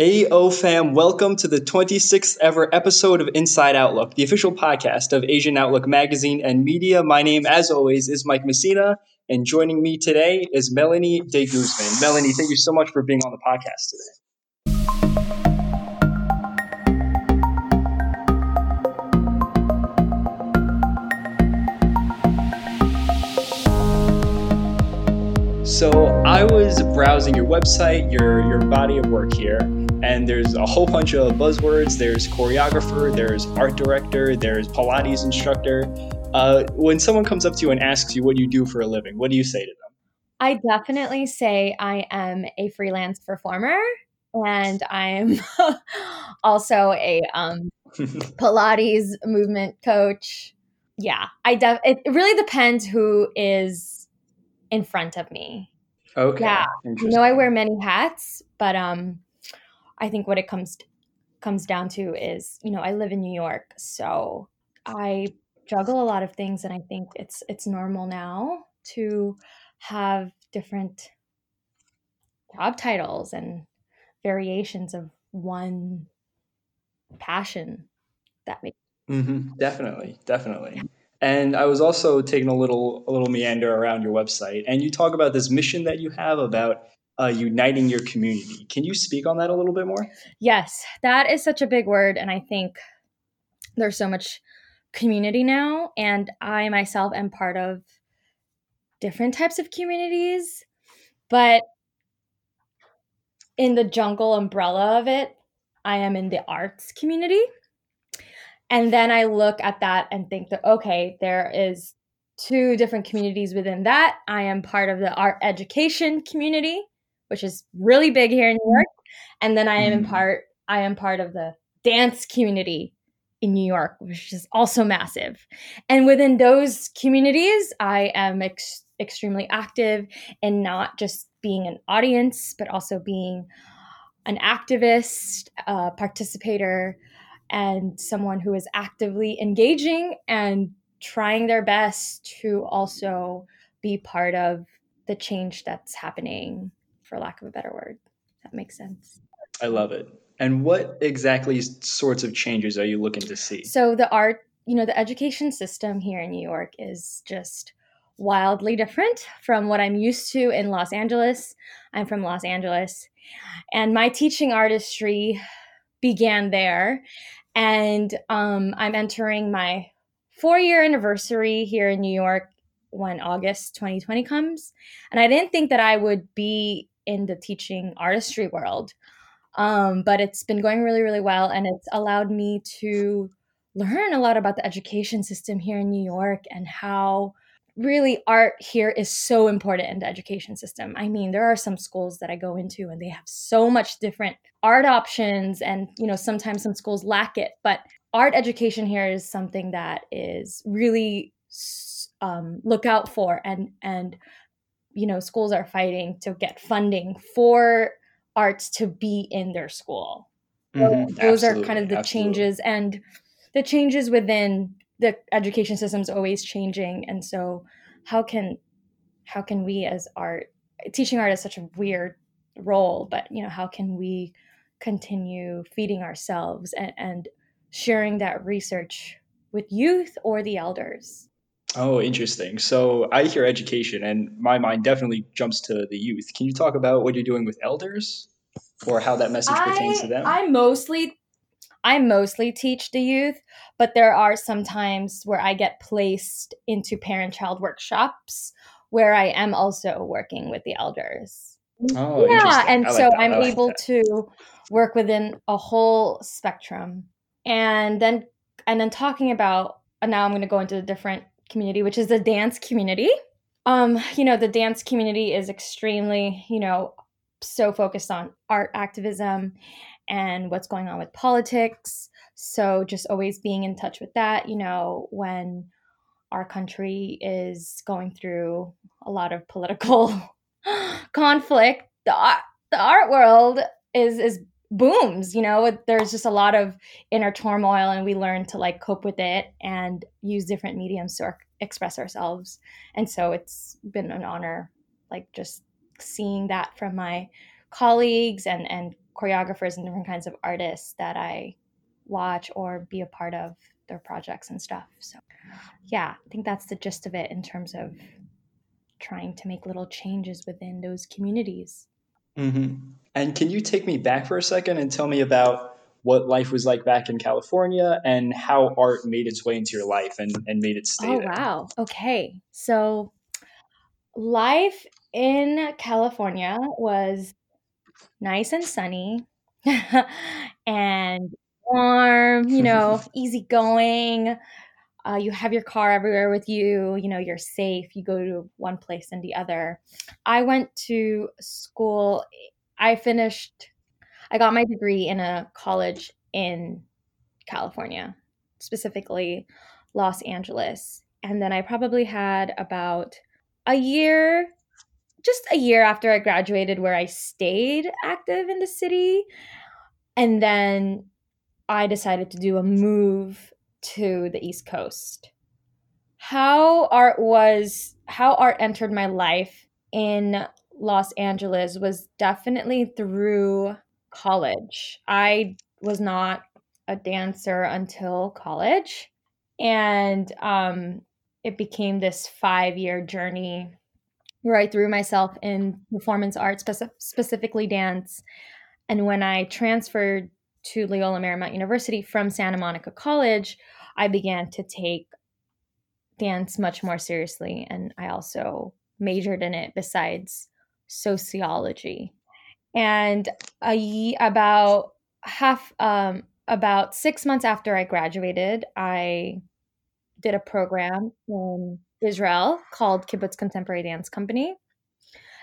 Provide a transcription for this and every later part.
AO fam, welcome to the 26th ever episode of Inside Outlook, the official podcast of Asian Outlook Magazine and Media. My name, as always, is Mike Messina, and joining me today is Melanie De Guzman. Melanie, thank you so much for being on the podcast today. So I was browsing your website, your your body of work here, and there's a whole bunch of buzzwords. There's choreographer, there's art director, there's Pilates instructor. Uh, when someone comes up to you and asks you what you do for a living, what do you say to them? I definitely say I am a freelance performer, and I'm also a um, Pilates movement coach. Yeah, I def- it really depends who is in front of me. Okay. Yeah. You know I wear many hats, but um I think what it comes comes down to is, you know, I live in New York, so I juggle a lot of things and I think it's it's normal now to have different job titles and variations of one passion that makes mm-hmm. definitely definitely and I was also taking a little a little meander around your website, and you talk about this mission that you have about uh, uniting your community. Can you speak on that a little bit more? Yes, that is such a big word, and I think there's so much community now, and I myself am part of different types of communities, but in the jungle umbrella of it, I am in the arts community. And then I look at that and think that, okay, there is two different communities within that. I am part of the art education community, which is really big here in New York. And then I am in mm-hmm. part, I am part of the dance community in New York, which is also massive. And within those communities, I am ex- extremely active in not just being an audience, but also being an activist, a participator, and someone who is actively engaging and trying their best to also be part of the change that's happening, for lack of a better word. That makes sense. I love it. And what exactly sorts of changes are you looking to see? So, the art, you know, the education system here in New York is just wildly different from what I'm used to in Los Angeles. I'm from Los Angeles, and my teaching artistry began there. And um, I'm entering my four year anniversary here in New York when August 2020 comes. And I didn't think that I would be in the teaching artistry world. Um, but it's been going really, really well. And it's allowed me to learn a lot about the education system here in New York and how really art here is so important in the education system. I mean, there are some schools that I go into and they have so much different art options and, you know, sometimes some schools lack it, but art education here is something that is really um, look out for and and you know, schools are fighting to get funding for arts to be in their school. Mm-hmm. those Absolutely. are kind of the Absolutely. changes and the changes within the education system is always changing and so how can how can we as art teaching art is such a weird role but you know how can we continue feeding ourselves and, and sharing that research with youth or the elders oh interesting so i hear education and my mind definitely jumps to the youth can you talk about what you're doing with elders or how that message pertains to them i mostly I mostly teach the youth, but there are some times where I get placed into parent child workshops where I am also working with the elders. Oh, yeah. And so I'm like able that. to work within a whole spectrum. And then and then talking about and now I'm going to go into the different community, which is the dance community. Um, you know, the dance community is extremely, you know, so focused on art activism and what's going on with politics. So just always being in touch with that, you know, when our country is going through a lot of political conflict, the art, the art world is is booms, you know, there's just a lot of inner turmoil and we learn to like cope with it and use different mediums to express ourselves. And so it's been an honor like just seeing that from my colleagues and and choreographers and different kinds of artists that I watch or be a part of their projects and stuff. So, yeah, I think that's the gist of it in terms of trying to make little changes within those communities. Mm-hmm. And can you take me back for a second and tell me about what life was like back in California and how art made its way into your life and, and made it stay oh, there? wow. Okay. So, life in California was nice and sunny and warm, you know, easygoing. Uh, you have your car everywhere with you. You know, you're safe. You go to one place and the other. I went to school. I finished, I got my degree in a college in California, specifically Los Angeles. And then I probably had about a year, just a year after I graduated, where I stayed active in the city. And then I decided to do a move to the East Coast. How art was, how art entered my life in Los Angeles was definitely through college. I was not a dancer until college. And um, it became this five year journey where I threw myself in performance art, speci- specifically dance. And when I transferred to Loyola Marymount University from Santa Monica College, I began to take dance much more seriously. And I also majored in it besides sociology. And a, about half, um, about six months after I graduated, I did a program in Israel called Kibbutz Contemporary Dance Company.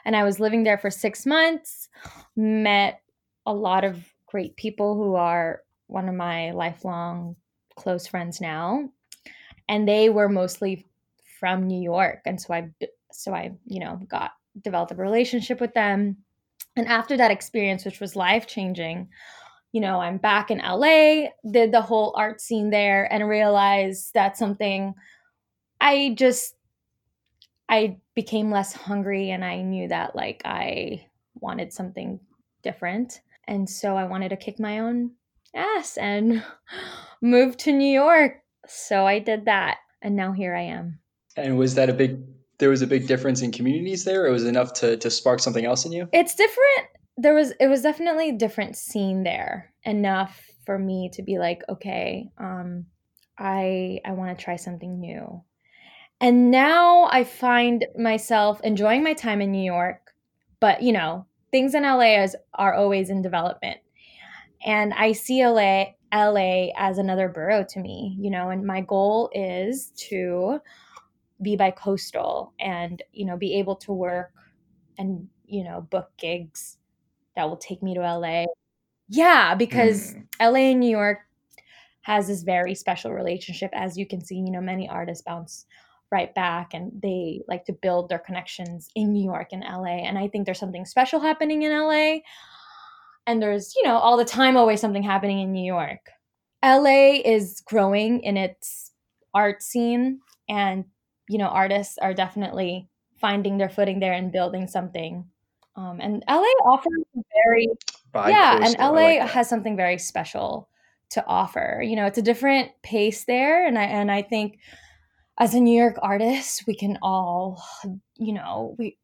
And I was living there for six months, met a lot of great people who are one of my lifelong close friends now. And they were mostly from New York. And so I, so I, you know, got developed a relationship with them. And after that experience, which was life changing, you know, I'm back in LA, did the whole art scene there, and realized that something I just, I became less hungry and I knew that like I wanted something different. And so I wanted to kick my own ass and move to New York. So I did that. And now here I am. And was that a big there was a big difference in communities there? It was enough to to spark something else in you? It's different there was it was definitely a different scene there enough for me to be like okay um i i want to try something new and now i find myself enjoying my time in new york but you know things in la is, are always in development and i see la la as another borough to me you know and my goal is to be by coastal and you know be able to work and you know book gigs that will take me to LA. Yeah, because mm. LA and New York has this very special relationship. As you can see, you know, many artists bounce right back and they like to build their connections in New York and LA. And I think there's something special happening in LA. And there's, you know, all the time always something happening in New York. LA is growing in its art scene and you know artists are definitely finding their footing there and building something um, and LA offers very By yeah, and LA like has something very special to offer. You know, it's a different pace there, and I and I think as a New York artist, we can all, you know, we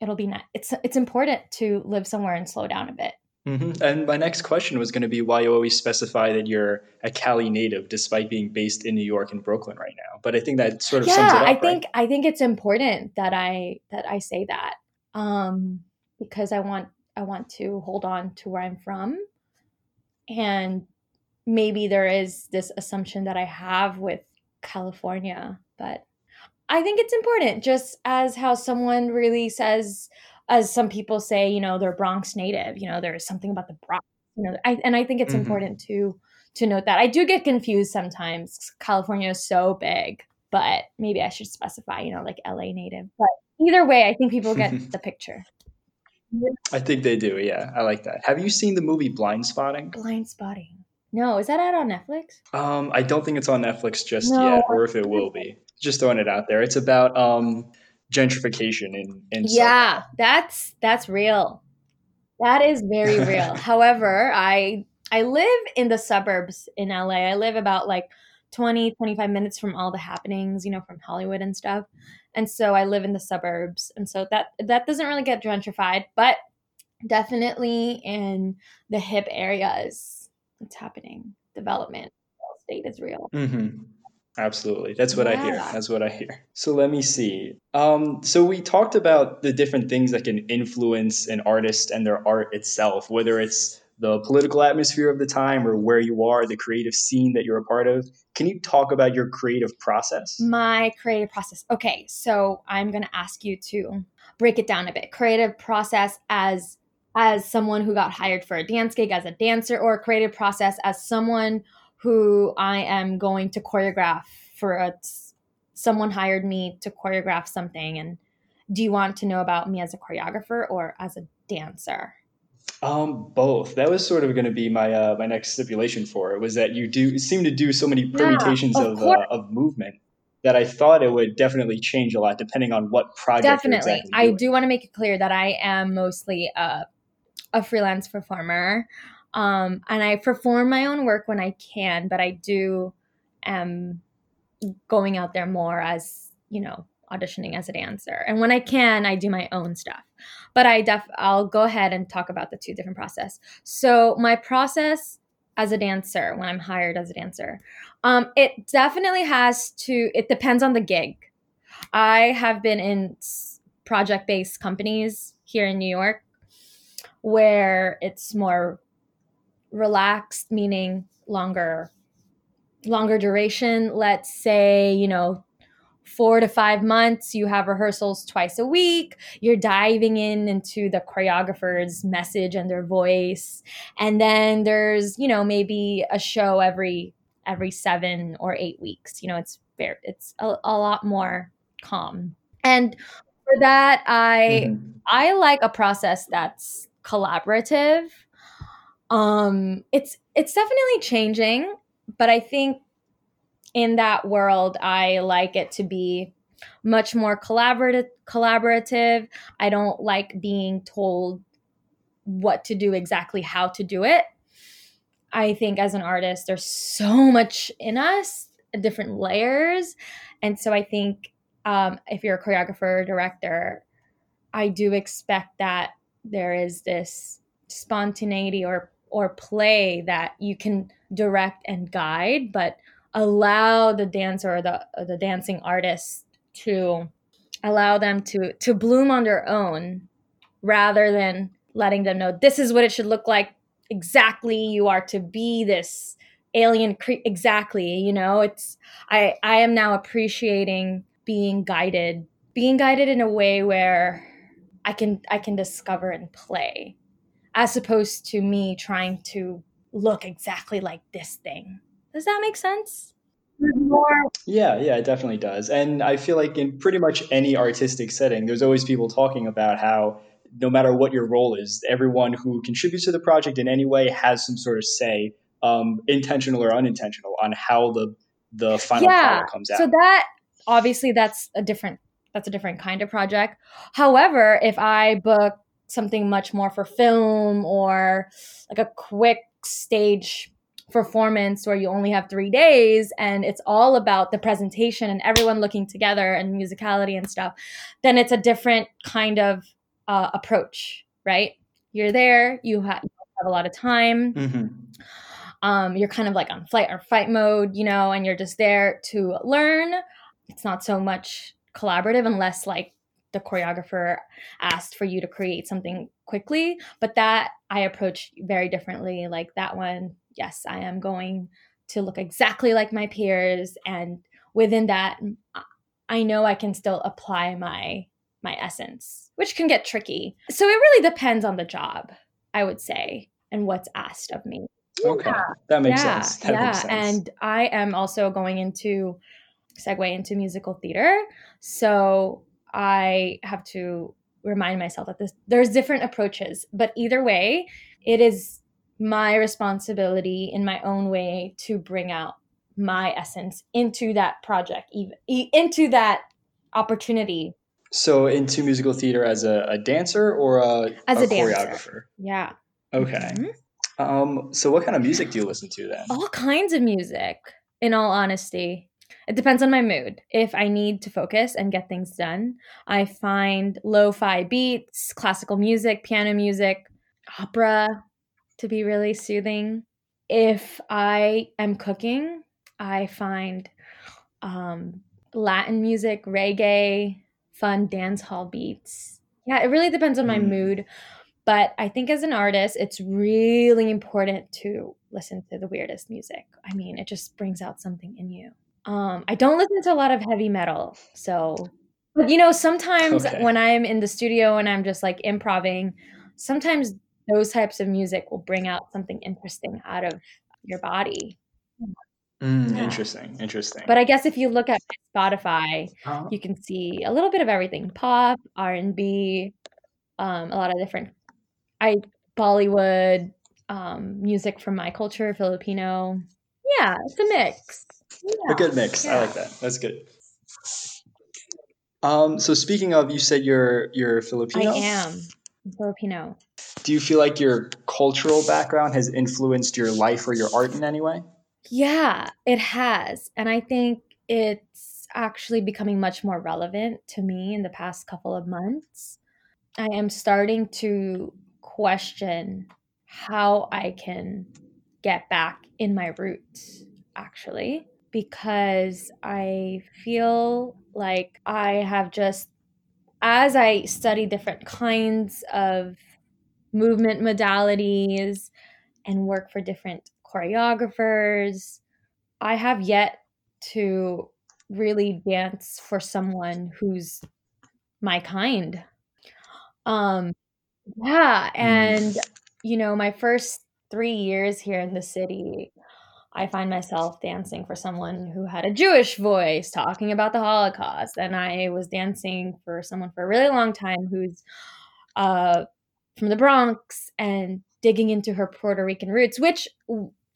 it'll be not, it's it's important to live somewhere and slow down a bit. Mm-hmm. And my next question was going to be why you always specify that you're a Cali native, despite being based in New York and Brooklyn right now. But I think that sort of yeah, sums it up. I think right? I think it's important that I that I say that um, because I want I want to hold on to where I'm from, and maybe there is this assumption that I have with California, but I think it's important. Just as how someone really says, as some people say, you know, they're Bronx native. You know, there is something about the Bronx. You know, I, and I think it's mm-hmm. important to to note that. I do get confused sometimes. California is so big, but maybe I should specify, you know, like LA native. But either way, I think people get the picture. I think they do. Yeah, I like that. Have you seen the movie Blindspotting? Blindspotting. No, is that out on Netflix? Um, I don't think it's on Netflix just no. yet, or if it will be. Just throwing it out there. It's about um gentrification in in yeah, that's that's real. That is very real. However, I I live in the suburbs in LA. I live about like 20 25 minutes from all the happenings, you know, from Hollywood and stuff. And so I live in the suburbs. And so that that doesn't really get gentrified, but definitely in the hip areas it's happening. Development state is real. Mm-hmm. Absolutely. That's what yeah. I hear. That's what I hear. So let me see. Um, so we talked about the different things that can influence an artist and their art itself, whether it's the political atmosphere of the time or where you are, the creative scene that you're a part of. Can you talk about your creative process? My creative process. Okay, so I'm going to ask you to break it down a bit. Creative process as as someone who got hired for a dance gig as a dancer or a creative process as someone who I am going to choreograph for a someone hired me to choreograph something and do you want to know about me as a choreographer or as a dancer? Um, both. That was sort of going to be my uh, my next stipulation for it was that you do seem to do so many permutations yeah, of of, uh, of, movement that I thought it would definitely change a lot depending on what project. Definitely, exactly I do want to make it clear that I am mostly a a freelance performer. Um, and I perform my own work when I can, but I do am going out there more as, you know, auditioning as a dancer. And when I can, I do my own stuff. But I def I'll go ahead and talk about the two different process. So my process as a dancer, when I'm hired as a dancer, um, it definitely has to, it depends on the gig. I have been in project based companies here in New York where it's more relaxed meaning longer longer duration. Let's say you know four to five months you have rehearsals twice a week. You're diving in into the choreographer's message and their voice. And then there's you know maybe a show every every seven or eight weeks. You know it's very it's a, a lot more calm. And for that i mm-hmm. i like a process that's collaborative um, it's it's definitely changing, but I think in that world, I like it to be much more collaborative. Collaborative. I don't like being told what to do exactly, how to do it. I think as an artist, there's so much in us, different layers, and so I think um, if you're a choreographer, director, I do expect that there is this spontaneity or or play that you can direct and guide, but allow the dancer or the or the dancing artist to allow them to to bloom on their own rather than letting them know this is what it should look like. Exactly you are to be this alien cre- exactly you know? It's i i am now appreciating being guided being guided in a way where i can i can discover and play as opposed to me trying to look exactly like this thing. Does that make sense? More. Yeah, yeah, it definitely does. And I feel like in pretty much any artistic setting, there's always people talking about how no matter what your role is, everyone who contributes to the project in any way has some sort of say, um, intentional or unintentional, on how the the final yeah, product comes out. So that obviously that's a different that's a different kind of project. However, if I book something much more for film or like a quick stage performance where you only have three days and it's all about the presentation and everyone looking together and musicality and stuff, then it's a different kind of uh, approach, right? You're there, you, ha- you have a lot of time. Mm-hmm. Um, you're kind of like on flight or fight mode, you know, and you're just there to learn. It's not so much collaborative unless like the choreographer asked for you to create something quickly but that i approach very differently like that one yes i am going to look exactly like my peers and within that i know i can still apply my my essence which can get tricky so it really depends on the job i would say and what's asked of me okay yeah. that makes yeah. sense that yeah makes sense. and i am also going into segue into musical theater so I have to remind myself that this, there's different approaches, but either way, it is my responsibility in my own way to bring out my essence into that project, even into that opportunity. So into musical theater as a, a dancer or a, As a a dancer. choreographer? Yeah. Okay. Mhm. Um, so what kind of music do you listen to then? All kinds of music, in all honesty. It depends on my mood. If I need to focus and get things done, I find lo fi beats, classical music, piano music, opera to be really soothing. If I am cooking, I find um, Latin music, reggae, fun dance hall beats. Yeah, it really depends on my Mm. mood. But I think as an artist, it's really important to listen to the weirdest music. I mean, it just brings out something in you. Um, I don't listen to a lot of heavy metal. So, but you know, sometimes Okay. when I'm in the studio and I'm just like improving, sometimes those types of music will bring out something interesting out of your body. Mm, Yeah. Interesting. Interesting. But I guess if you look at Spotify, Uh, you can see a little bit of everything: pop, R and B, um, a lot of different, I Bollywood, um, music from my culture, Filipino. Yeah, it's a mix. a good mix. I like that. That's good. Um, so speaking of, you said you're you're Filipino. I am Filipino. Do you feel like your cultural background has influenced your life or your art in any way? Yeah, it has. And I think it's actually becoming much more relevant to me in the past couple of months. I am starting to question how I can get back in my roots, actually, because I feel like I have just, as I study different kinds of movement modalities and work for different choreographers, I have yet to really dance for someone who's my kind. Um yeah, and you know, my first 3 years here in the city, I find myself dancing for someone who had a Jewish voice talking about the Holocaust, and I was dancing for someone for a really long time who's uh from the Bronx and digging into her Puerto Rican roots, which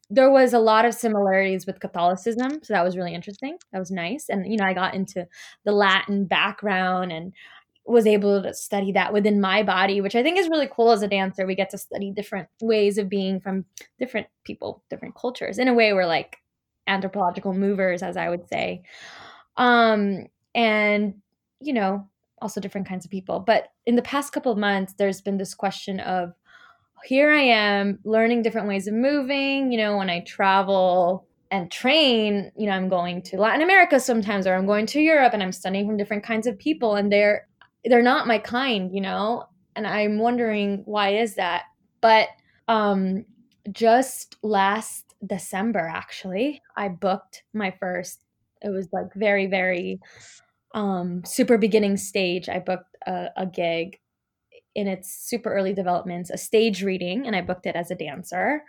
there was a lot of similarities with Catholicism. So that was really interesting. That was nice. And, you know, I got into the Latin background and was able to study that within my body, which I think is really cool as a dancer. We get to study different ways of being from different people, different cultures. In a way, we're like anthropological movers, as I would say. Um, and, you know, also different kinds of people. But in the past couple of months, there's been this question of here I am learning different ways of moving. You know, when I travel and train, you know, I'm going to Latin America sometimes, or I'm going to Europe and I'm studying from different kinds of people, and they're they're not my kind, you know. And I'm wondering why is that? But um, just last December, actually, I booked my first. It was like very, very um, super beginning stage. I booked a, a gig in its super early developments, a stage reading, and I booked it as a dancer.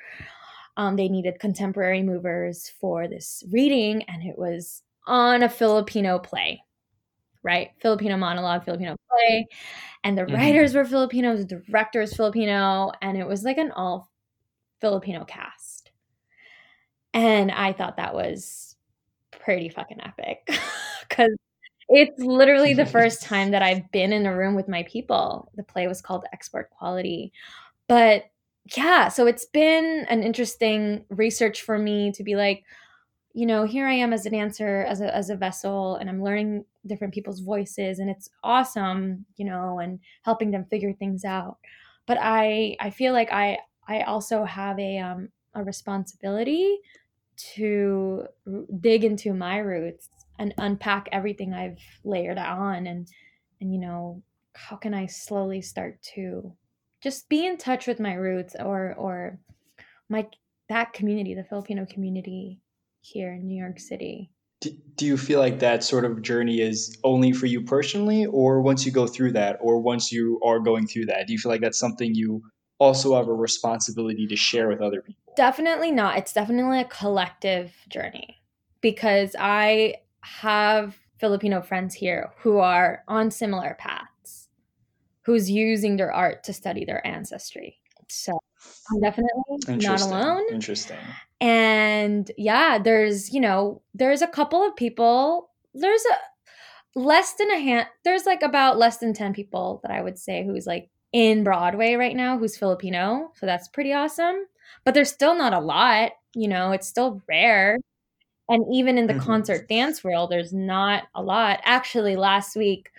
Um, they needed contemporary movers for this reading, and it was on a Filipino play, right? Filipino monologue, Filipino play. And the Mhm. writers were Filipino, the director is Filipino, and it was like an all Filipino cast. And I thought that was pretty fucking epic because it's literally the first time that I've been in a room with my people. The play was called Export Quality. But yeah, so it's been an interesting research for me to be like, you know, here I am as a dancer, as a as a vessel, and I'm learning different people's voices, and it's awesome, you know, and helping them figure things out. But I I feel like I I also have a um a responsibility to dig into my roots and unpack everything I've layered on and and you know how can I slowly start to just be in touch with my roots or or my that community the Filipino community here in New York City Do, do you feel like that sort of journey is only for you personally, or once you go through that, or once you are going through that, do you feel like that's something you also have a responsibility to share with other people? Definitely not. It's definitely a collective journey because I have Filipino friends here who are on similar paths, who's using their art to study their ancestry. So I'm definitely not alone. Interesting. And yeah, there's, you know, there's a couple of people, there's a less than a hand there's like about less than 10 people that I would say who's like in Broadway right now who's Filipino. So that's pretty awesome. But there's still not a lot, you know, it's still rare. And even in the Mhm. concert dance world, there's not a lot. Actually, last week,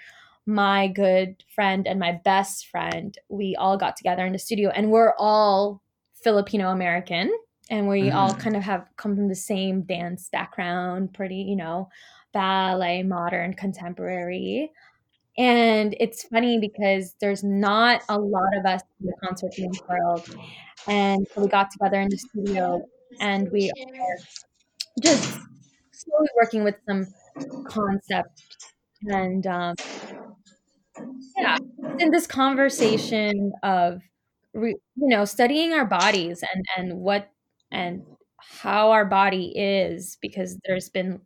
my good friend and my best friend, we all got together in the studio and we're all Filipino American. And we all Mm. kind of have come from the same dance background, pretty, you know, ballet, modern, contemporary. And it's funny because there's not a lot of us in the concert dance world. And so we got together in the studio and we are just slowly working with some concepts and um, yeah in this conversation of re, you know studying our bodies and and what and how our body is because there's been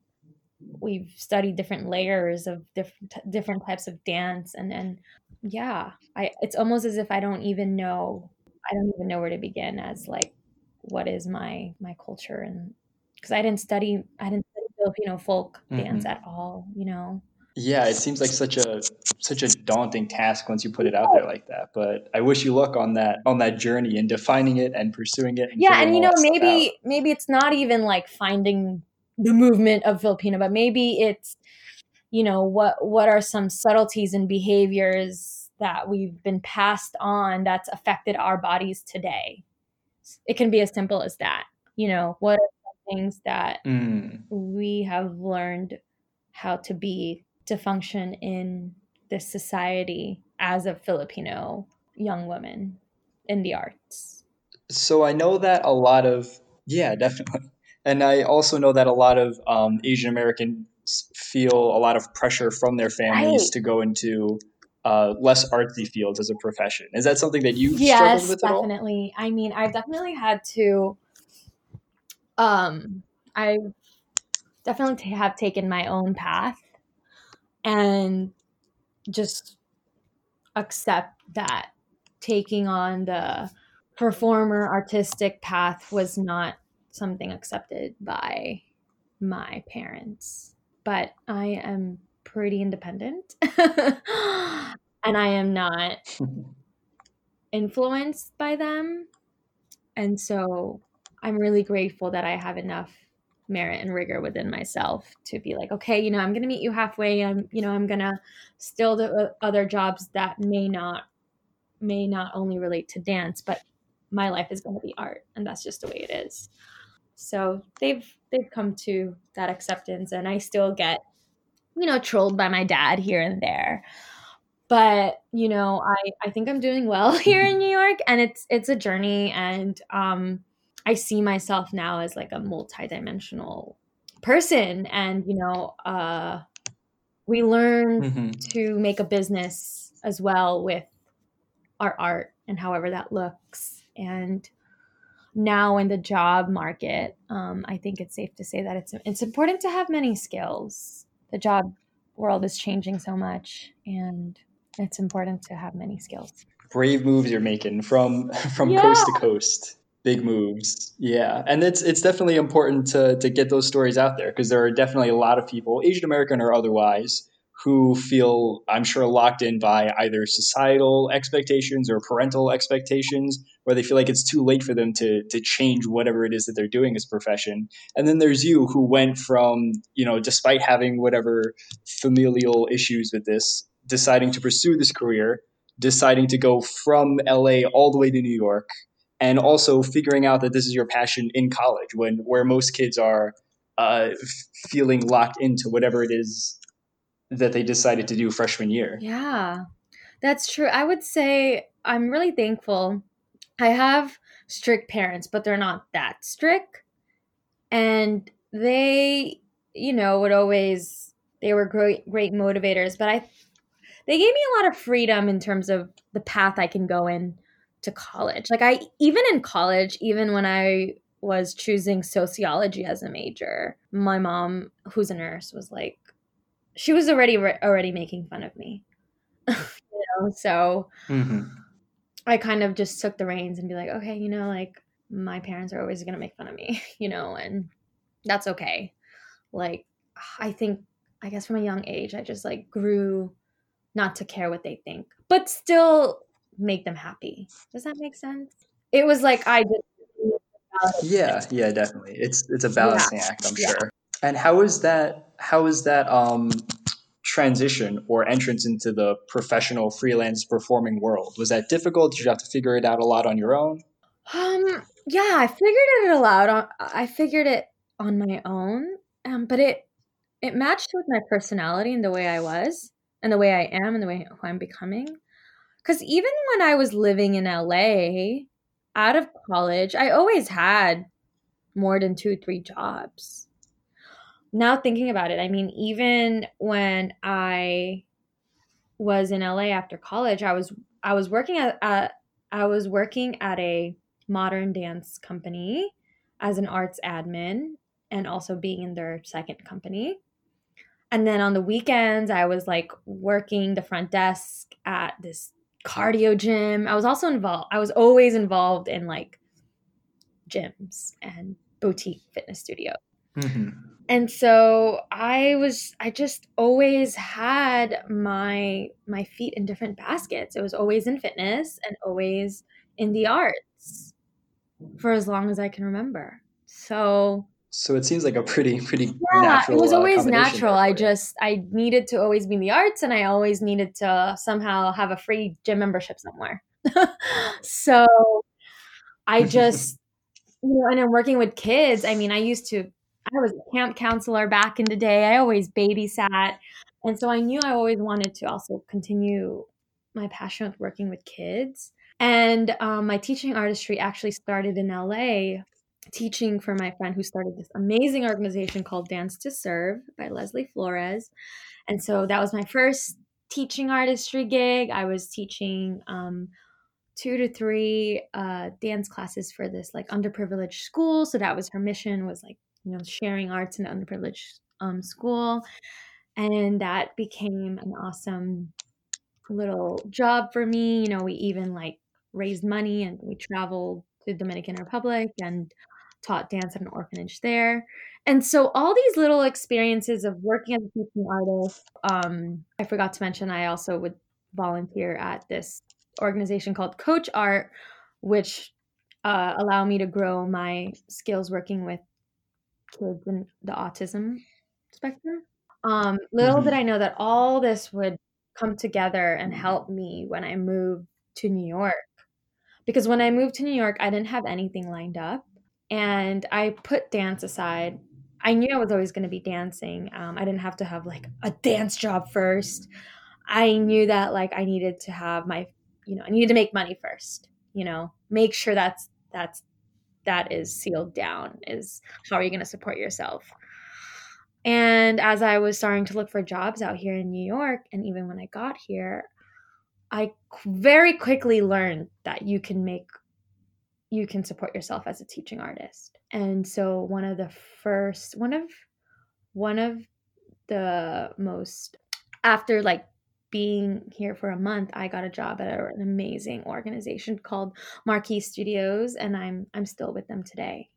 we've studied different layers of different different types of dance and then yeah i it's almost as if i don't even know i don't even know where to begin as like what is my my culture and because i didn't study i didn't study filipino folk dance Mhm. at all you know Yeah, it seems like such a such a daunting task once you put it out there like that. But I wish you luck on that on that journey and defining it and pursuing it. And yeah and you know stuff out. maybe maybe it's not even like finding the movement of filipino but maybe it's you know what what are some subtleties and behaviors that we've been passed on that's affected our bodies today it can be as simple as that you know what are some things that Mm. we have learned how to be to function in this society as a filipino young woman in the arts So I know that a lot of yeah, definitely, and I also know that a lot of um, Asian Americans feel a lot of pressure from their families Right. to go into uh, less artsy fields as a profession. Is that something that you've yes struggled with at all? definitely i mean i've definitely had to um i definitely t- have taken my own path and just accept that taking on the performer artistic path was not something accepted by my parents but i am pretty independent and i am not influenced by them. And so I'm really grateful that I have enough merit and rigor within myself to be like, okay, you know, I'm to meet you halfway. I'm, you know, I'm to still do uh, other jobs that may not, may not only relate to dance, but my life is going to be art. And that's just the way it is. So they've, they've come to that acceptance and I still get, you know, trolled by my dad here and there but you know i i think i'm doing well here in new york and it's it's a journey and um i see myself now as like a multidimensional person and you know uh we learn hmm to make a business as well with our art and however that looks and now in the job market um, i think it's safe to say that it's it's important to have many skills the job world is changing so much and it's important to have many skills Brave moves you're making from from Yeah. coast to coast. Big moves. Yeah. And it's it's definitely important to to get those stories out there because there are definitely a lot of people, Asian American or otherwise, who feel I'm sure locked in by either societal expectations or parental expectations where they feel like it's too late for them to to change whatever it is that they're doing as a profession. And then there's you who went from, you know, despite having whatever familial issues with this, deciding to pursue this career deciding to go from LA all the way to New York and also figuring out that this is your passion in college when where most kids are uh, feeling locked into whatever it is that they decided to do freshman year. yeah. That's true. I would say i'm really thankful. I have strict parents but they're not that strict. And they you know would always they were great great motivators but i they gave me a lot of freedom in terms of the path i can go in to college. Like i even in college even when i was choosing sociology as a major my mom who's a nurse was like she was already already making fun of me. You know so hmm I kind of just took the reins and be like, okay, you know, like my parents are always going to make fun of me, you know, and that's okay. Like, I think I guess from a young age, I just like grew not to care what they think, but still make them happy. Does that make sense? It was like I just yeah, yeah, definitely. It's it's a balancing yeah. act, I'm yeah. sure. And how is that? How is that um, transition or entrance into the professional freelance performing world? Was that difficult? Did you have to figure it out a lot on your own? Um, yeah, I figured it out. On, I figured it on my own, um, but it it matched with my personality and the way I was, and the way I am, and the way who I'm becoming. Because even when I was living in LA, out of college, I always had more than two, three jobs. Now thinking about it, I mean, even when I was in LA after college, I was I was working at, at I was working at a modern dance company as an arts admin and also being in their second company. And then on the weekends, I was like working the front desk at this cardio gym. I was also involved, I was always involved in like gyms and boutique fitness studios. Mm-hmm. And so I was I just always had my my feet in different baskets. It was always in fitness and always in the arts for as long as I can remember. So so it seems like a pretty pretty yeah, natural. It was uh, always uh, natural. I just I needed to always be in the arts, and I always needed to somehow have a free gym membership somewhere. so I just you know, and I'm working with kids. I mean, I used to. I was a camp counselor back in the day. I always babysat, and so I knew I always wanted to also continue my passion with working with kids. And um, my teaching artistry actually started in LA teaching for my friend who started this amazing organization called Dance to Serve by Leslie Flores. And so that was my first teaching artistry gig. I was teaching um, two to three uh, dance classes for this like underprivileged school. So that was her mission was like, you know, sharing arts in the underprivileged um, school. And that became an awesome little job for me. You know, we even like raised money and we traveled to Dominican Republic and taught dance at an orphanage there. And so all these little experiences of working as a teaching artist, um, I forgot to mention I also would volunteer at this organization called CoachArt, which uh, allow me to grow my skills working with kids in the autism spectrum. Um, little mm-hmm. did I know that all this would come together and help me when I moved to New York. Because when I moved to New York, I didn't have anything lined up and I put dance aside. I knew I was always going to be dancing. Um, I didn't have to have like a dance job first. I knew that like I needed to have my, you know, I needed to make money first. You know, make sure that's that's that is sealed down. Is how are you going to support yourself? And as I was starting to look for jobs out here in New York, and even when I got here, I very quickly learned that you can make you can support yourself as a teaching artist. And so one of the first one of one of the most after like being here for a month, I got a job at an amazing organization called Marquis Studios, and I'm I'm still with them today.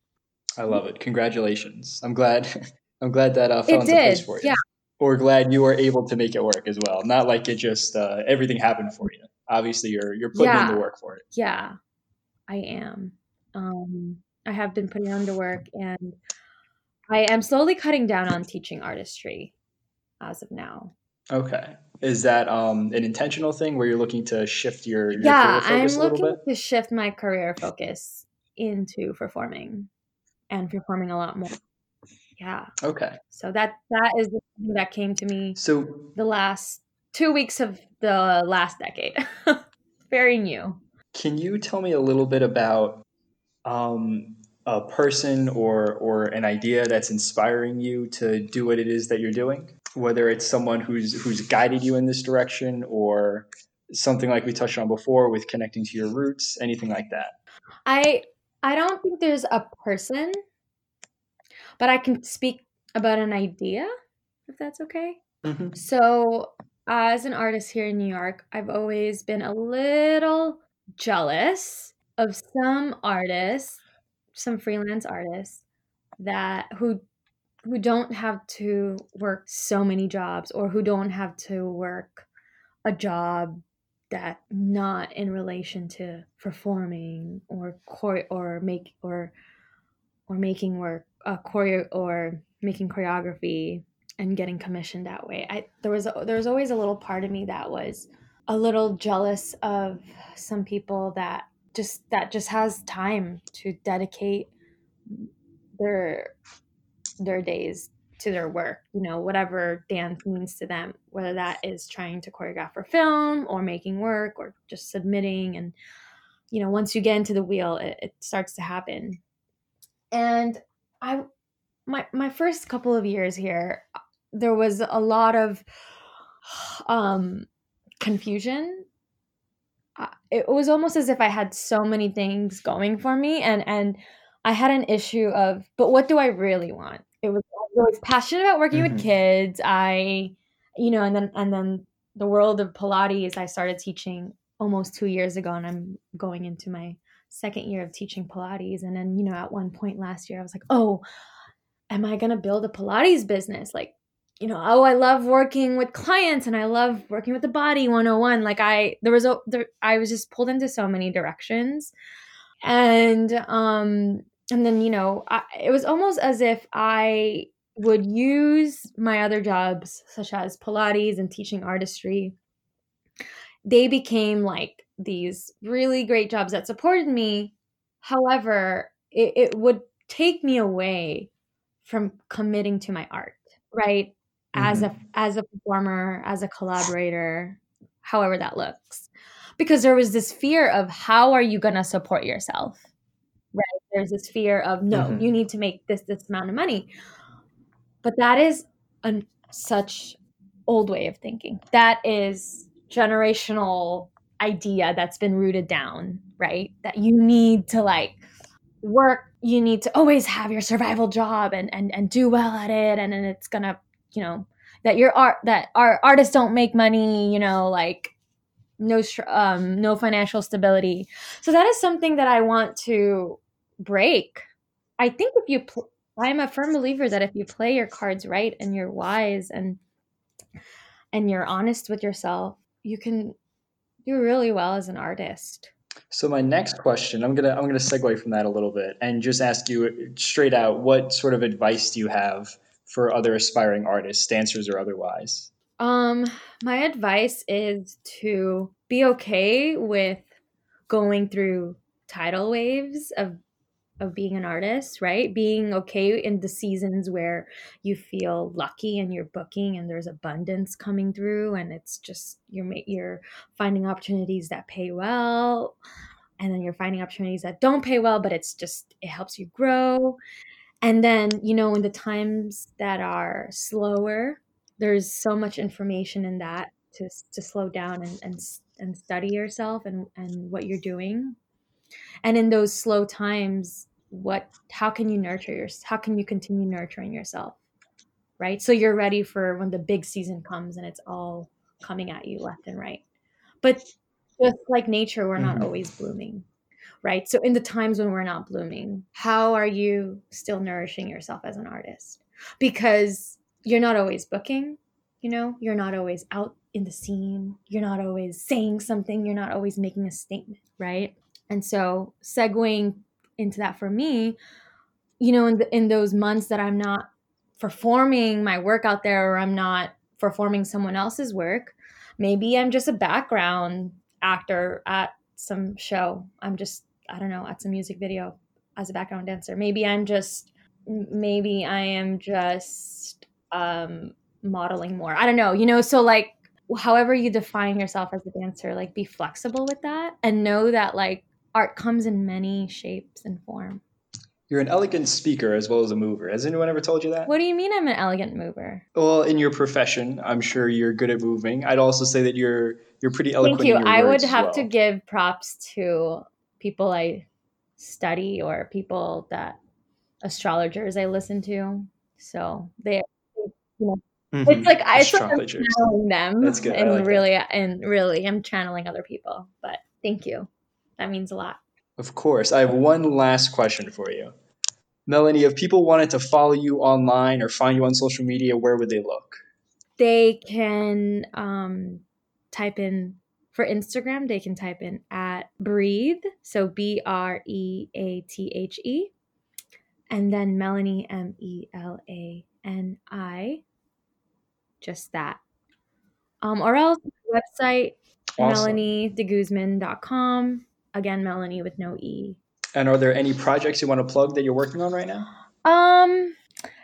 I love it. Congratulations! I'm glad. I'm glad that uh, found did. place for you. Yeah. Or glad you were able to make it work as well. Not like it just uh, everything happened for you. Obviously, you're you're putting yeah. in the work for it. Yeah, I am. Um, I have been putting on the work, and I am slowly cutting down on teaching artistry as of now. Okay. Is that um, an intentional thing where you're looking to shift your, your yeah? I'm looking to shift my career focus into performing and performing a lot more. Yeah. Okay. So that that is the thing that came to me. So the last two weeks of the last decade, very new. Can you tell me a little bit about um, a person or or an idea that's inspiring you to do what it is that you're doing? Whether it's someone who's who's guided you in this direction or something like we touched on before with connecting to your roots, anything like that. I I don't think there's a person, but I can speak about an idea if that's okay. Mm-hmm. So, as an artist here in New York, I've always been a little jealous of some artists, some freelance artists that who who don't have to work so many jobs or who don't have to work a job that not in relation to performing or chore- or make or or making work uh, choreo or making choreography and getting commissioned that way. I there was a, there was always a little part of me that was a little jealous of some people that just that just has time to dedicate their their days to their work, you know, whatever dance means to them, whether that is trying to choreograph for film or making work or just submitting. And, you know, once you get into the wheel, it, it starts to happen. And I, my, my first couple of years here, there was a lot of um, confusion. It was almost as if I had so many things going for me and, and, I had an issue of, but what do I really want? It was I was passionate about working mm-hmm. with kids. I, you know, and then and then the world of Pilates. I started teaching almost two years ago, and I'm going into my second year of teaching Pilates. And then, you know, at one point last year, I was like, oh, am I gonna build a Pilates business? Like, you know, oh, I love working with clients and I love working with the body 101. Like I there was a there, I was just pulled into so many directions. And um and then you know I, it was almost as if i would use my other jobs such as pilates and teaching artistry they became like these really great jobs that supported me however it, it would take me away from committing to my art right mm-hmm. as a as a performer as a collaborator however that looks. Because there was this fear of how are you going to support yourself right? There's this fear of no mm-hmm. you need to make this this amount of money. But that is a such old way of thinking. That is generational idea that's been rooted down right? That you need to like work you need to always have your survival job and and, and do well at it and then it's gonna you know that your art that our artists don't make money you know like no um no financial stability so that is something that i want to break. I think if you, pl- I'm a firm believer that if you play your cards right and you're wise and and you're honest with yourself, you can do really well as an artist. So my next question, I'm gonna I'm gonna segue from that a little bit and just ask you straight out, what sort of advice do you have for other aspiring artists, dancers or otherwise? Um, my advice is to be okay with going through tidal waves of of being an artist, right? Being okay in the seasons where you feel lucky and you're booking and there's abundance coming through and it's just you're you're finding opportunities that pay well and then you're finding opportunities that don't pay well but it's just it helps you grow. And then, you know, in the times that are slower, there's so much information in that to to slow down and and and study yourself and and what you're doing and in those slow times what how can you nurture yourself? how can you continue nurturing yourself right so you're ready for when the big season comes and it's all coming at you left and right but just like nature we're not mm-hmm. always blooming right? So in the times when we're not blooming how are you still nourishing yourself as an artist? Because you're not always booking you know? You're not always out in the scene. You're not always saying something. You're not always making a statement right? And so, segueing into that for me, you know, in, the, in those months that I'm not performing my work out there or I'm not performing someone else's work, maybe I'm just a background actor at some show. I'm just, I don't know, at some music video as a background dancer. Maybe I'm just, maybe I am just um, modeling more. I don't know, you know, so like, however you define yourself as a dancer, like be flexible with that and know that like art comes in many shapes and form. You're an elegant speaker as well as a mover. Has anyone ever told you that? What do you mean I'm an elegant mover? Well, in your profession, I'm sure you're good at moving. I'd also say that you're you're pretty eloquent. Thank you. I would have well. to give props to people I study or people that astrologers I listen to. So they, you know, mm-hmm. it's like I am channeling them. That's good. And like really, that. and really, I'm channeling other people. But thank you. That means a lot. Of course. I have one last question for you. Melanie, if people wanted to follow you online or find you on social media, where would they look? They can um, type in for Instagram, they can type in at breathe, so B R E A T H E, and then Melanie, M E L A N I, just that. Um, or else website, awesome. melaniedeguzman.com. Again, Melanie with no E. And are there any projects you want to plug that you're working on right now? Um,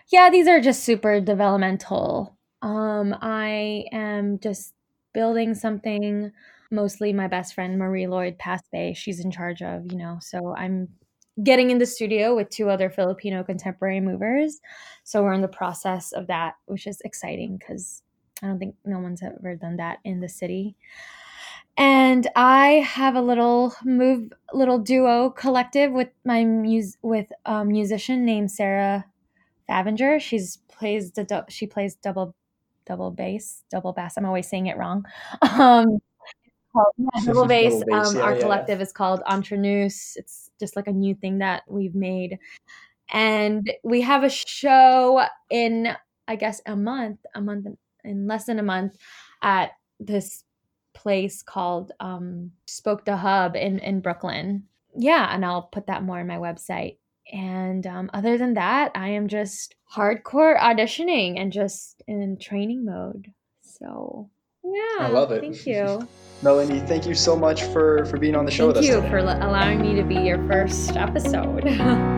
yeah, these are just super developmental. Um, I am just building something mostly my best friend Marie Lloyd Paspe. She's in charge of, you know, so I'm getting in the studio with two other Filipino contemporary movers. So we're in the process of that, which is exciting because I don't think no one's ever done that in the city. And I have a little move, little duo collective with my mus with a musician named Sarah Favinger. She's plays the she plays double double bass, double bass. I'm always saying it wrong. Um, called yeah, Double Bass. Um, yeah, our yeah, collective is called Entre Nous. It's just like a new thing that we've made. And we have a show in, I guess, a month, a month, in less than a month at this place called um, Spoke the Hub in, in Brooklyn. Yeah, and I'll put that more on my website. And um, other than that, I am just hardcore auditioning and just in training mode. So yeah, I love it. Thank you. Melanie, thank you so much for, for being on the show thank with us. Thank you today. for allowing me to be your first episode.